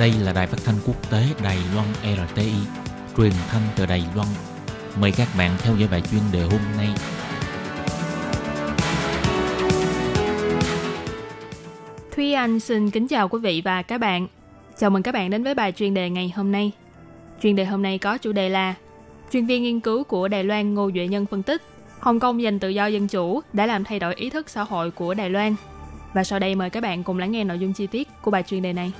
Đây là đài phát thanh quốc tế Đài Loan RTI, truyền thanh từ Đài Loan. Mời các bạn theo dõi bài chuyên đề hôm nay. Thúy Anh xin kính chào quý vị và các bạn. Chào mừng các bạn đến với bài chuyên đề ngày hôm nay. Chuyên đề hôm nay có chủ đề là Chuyên viên nghiên cứu của Đài Loan Ngô Duệ Nhân phân tích Hồng Kông giành tự do dân chủ đã làm thay đổi ý thức xã hội của Đài Loan. Và sau đây mời các bạn cùng lắng nghe nội dung chi tiết của bài chuyên đề này.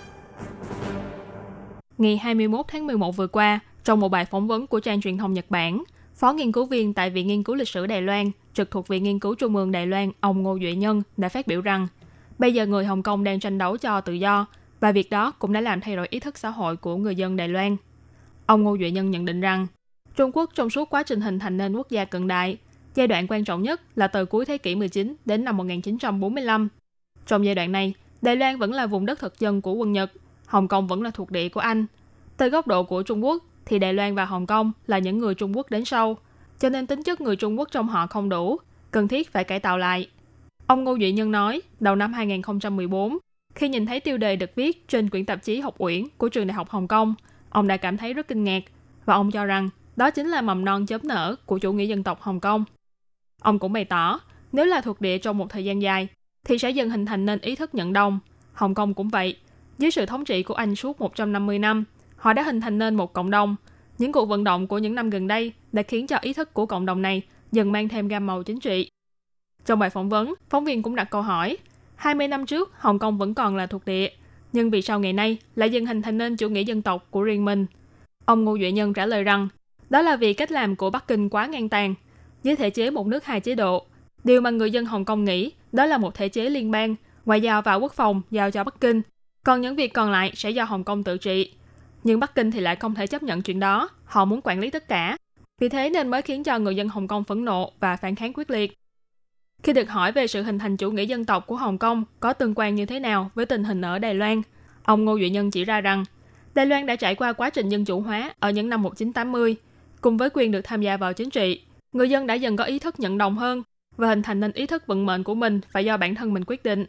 Ngày 21 tháng 11 vừa qua, trong một bài phỏng vấn của trang truyền thông Nhật Bản, Phó nghiên cứu viên tại Viện Nghiên cứu Lịch sử Đài Loan, trực thuộc Viện Nghiên cứu Trung ương Đài Loan, ông Ngô Duệ Nhân đã phát biểu rằng, bây giờ người Hồng Kông đang tranh đấu cho tự do, và việc đó cũng đã làm thay đổi ý thức xã hội của người dân Đài Loan. Ông Ngô Duệ Nhân nhận định rằng, Trung Quốc trong suốt quá trình hình thành nên quốc gia cận đại, giai đoạn quan trọng nhất là từ cuối thế kỷ 19 đến năm 1945. Trong giai đoạn này, Đài Loan vẫn là vùng đất thực dân của quân Nhật, Hồng Kông vẫn là thuộc địa của Anh. Từ góc độ của Trung Quốc, thì Đài Loan và Hồng Kông là những người Trung Quốc đến sau, cho nên tính chất người Trung Quốc trong họ không đủ, cần thiết phải cải tạo lại. Ông Ngô Duy Nhân nói, đầu năm 2014, khi nhìn thấy tiêu đề được viết trên quyển tạp chí học uyển của trường Đại học Hồng Kông, ông đã cảm thấy rất kinh ngạc và ông cho rằng đó chính là mầm non chớm nở của chủ nghĩa dân tộc Hồng Kông. Ông cũng bày tỏ, nếu là thuộc địa trong một thời gian dài, thì sẽ dần hình thành nên ý thức nhận đông. Hồng Kông cũng vậy. Dưới sự thống trị của Anh suốt 150 năm, họ đã hình thành nên một cộng đồng. Những cuộc vận động của những năm gần đây đã khiến cho ý thức của cộng đồng này dần mang thêm gam màu chính trị. Trong bài phỏng vấn, phóng viên cũng đặt câu hỏi, 20 năm trước Hồng Kông vẫn còn là thuộc địa, nhưng vì sao ngày nay lại dần hình thành nên chủ nghĩa dân tộc của riêng mình? Ông Ngô Duệ Nhân trả lời rằng, đó là vì cách làm của Bắc Kinh quá ngang tàn. Dưới thể chế một nước hai chế độ, điều mà người dân Hồng Kông nghĩ đó là một thể chế liên bang, ngoại giao và quốc phòng giao cho Bắc Kinh, còn những việc còn lại sẽ do Hồng Kông tự trị. Nhưng Bắc Kinh thì lại không thể chấp nhận chuyện đó, họ muốn quản lý tất cả. Vì thế nên mới khiến cho người dân Hồng Kông phẫn nộ và phản kháng quyết liệt. Khi được hỏi về sự hình thành chủ nghĩa dân tộc của Hồng Kông có tương quan như thế nào với tình hình ở Đài Loan, ông Ngô Duy Nhân chỉ ra rằng Đài Loan đã trải qua quá trình dân chủ hóa ở những năm 1980, cùng với quyền được tham gia vào chính trị, người dân đã dần có ý thức nhận đồng hơn và hình thành nên ý thức vận mệnh của mình phải do bản thân mình quyết định.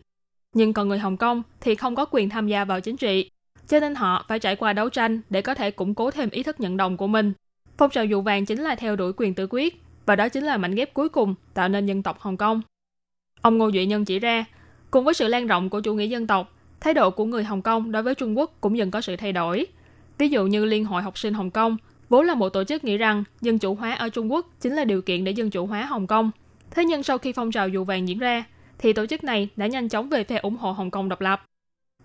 Nhưng còn người Hồng Kông thì không có quyền tham gia vào chính trị, cho nên họ phải trải qua đấu tranh để có thể củng cố thêm ý thức nhận đồng của mình. Phong trào dù vàng chính là theo đuổi quyền tự quyết, và đó chính là mảnh ghép cuối cùng tạo nên dân tộc Hồng Kông. Ông Ngô Duy Nhân chỉ ra, cùng với sự lan rộng của chủ nghĩa dân tộc, thái độ của người Hồng Kông đối với Trung Quốc cũng dần có sự thay đổi. Ví dụ như Liên hội học sinh Hồng Kông, vốn là một tổ chức nghĩ rằng dân chủ hóa ở Trung Quốc chính là điều kiện để dân chủ hóa Hồng Kông. Thế nhưng sau khi phong trào dù vàng diễn ra, thì tổ chức này đã nhanh chóng về phe ủng hộ Hồng Kông độc lập.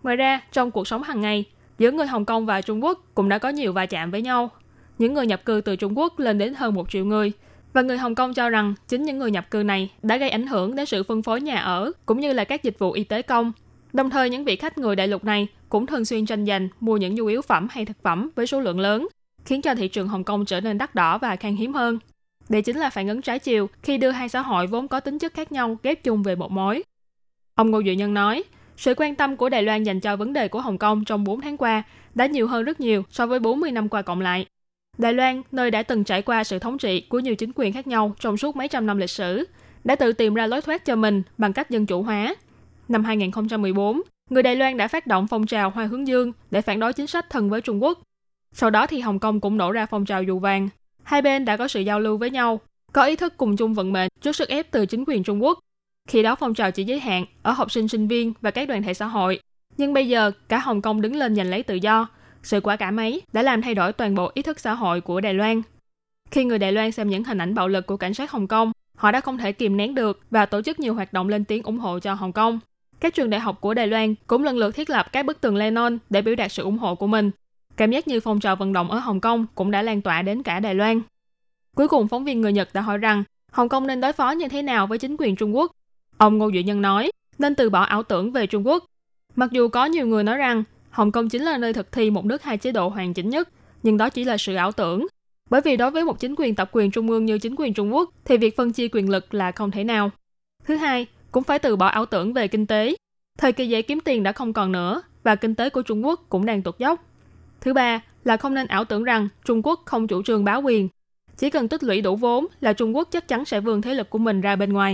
Ngoài ra, trong cuộc sống hàng ngày, giữa người Hồng Kông và Trung Quốc cũng đã có nhiều va chạm với nhau. Những người nhập cư từ Trung Quốc lên đến hơn một triệu người, và người Hồng Kông cho rằng chính những người nhập cư này đã gây ảnh hưởng đến sự phân phối nhà ở cũng như là các dịch vụ y tế công. Đồng thời những vị khách người đại lục này cũng thường xuyên tranh giành mua những nhu yếu phẩm hay thực phẩm với số lượng lớn, khiến cho thị trường Hồng Kông trở nên đắt đỏ và khan hiếm hơn. Đây chính là phản ứng trái chiều khi đưa hai xã hội vốn có tính chất khác nhau ghép chung về một mối. Ông Ngô Duy Nhân nói, sự quan tâm của Đài Loan dành cho vấn đề của Hồng Kông trong 4 tháng qua đã nhiều hơn rất nhiều so với 40 năm qua cộng lại. Đài Loan, nơi đã từng trải qua sự thống trị của nhiều chính quyền khác nhau trong suốt mấy trăm năm lịch sử, đã tự tìm ra lối thoát cho mình bằng cách dân chủ hóa. Năm 2014, người Đài Loan đã phát động phong trào Hoa Hướng Dương để phản đối chính sách thân với Trung Quốc. Sau đó thì Hồng Kông cũng nổ ra phong trào dù vàng. Hai bên đã có sự giao lưu với nhau, có ý thức cùng chung vận mệnh trước sức ép từ chính quyền Trung Quốc. Khi đó phong trào chỉ giới hạn ở học sinh sinh viên và các đoàn thể xã hội. Nhưng bây giờ, cả Hồng Kông đứng lên giành lấy tự do, sự quả cảm ấy đã làm thay đổi toàn bộ ý thức xã hội của Đài Loan. Khi người Đài Loan xem những hình ảnh bạo lực của cảnh sát Hồng Kông, họ đã không thể kìm nén được và tổ chức nhiều hoạt động lên tiếng ủng hộ cho Hồng Kông. Các trường đại học của Đài Loan cũng lần lượt thiết lập các bức tường Lenin để biểu đạt sự ủng hộ của mình. Cảm giác như phong trào vận động ở Hồng Kông cũng đã lan tỏa đến cả Đài Loan. Cuối cùng, phóng viên người Nhật đã hỏi rằng Hồng Kông nên đối phó như thế nào với chính quyền Trung Quốc. Ông Ngô Duy Nhân nói, nên từ bỏ ảo tưởng về Trung Quốc. Mặc dù có nhiều người nói rằng Hồng Kông chính là nơi thực thi một nước hai chế độ hoàn chỉnh nhất, nhưng đó chỉ là sự ảo tưởng. Bởi vì đối với một chính quyền tập quyền trung ương như chính quyền Trung Quốc thì việc phân chia quyền lực là không thể nào. Thứ hai, cũng phải từ bỏ ảo tưởng về kinh tế. Thời kỳ dễ kiếm tiền đã không còn nữa và kinh tế của Trung Quốc cũng đang tụt dốc. Thứ ba là không nên ảo tưởng rằng Trung Quốc không chủ trương báo quyền. Chỉ cần tích lũy đủ vốn là Trung Quốc chắc chắn sẽ vươn thế lực của mình ra bên ngoài.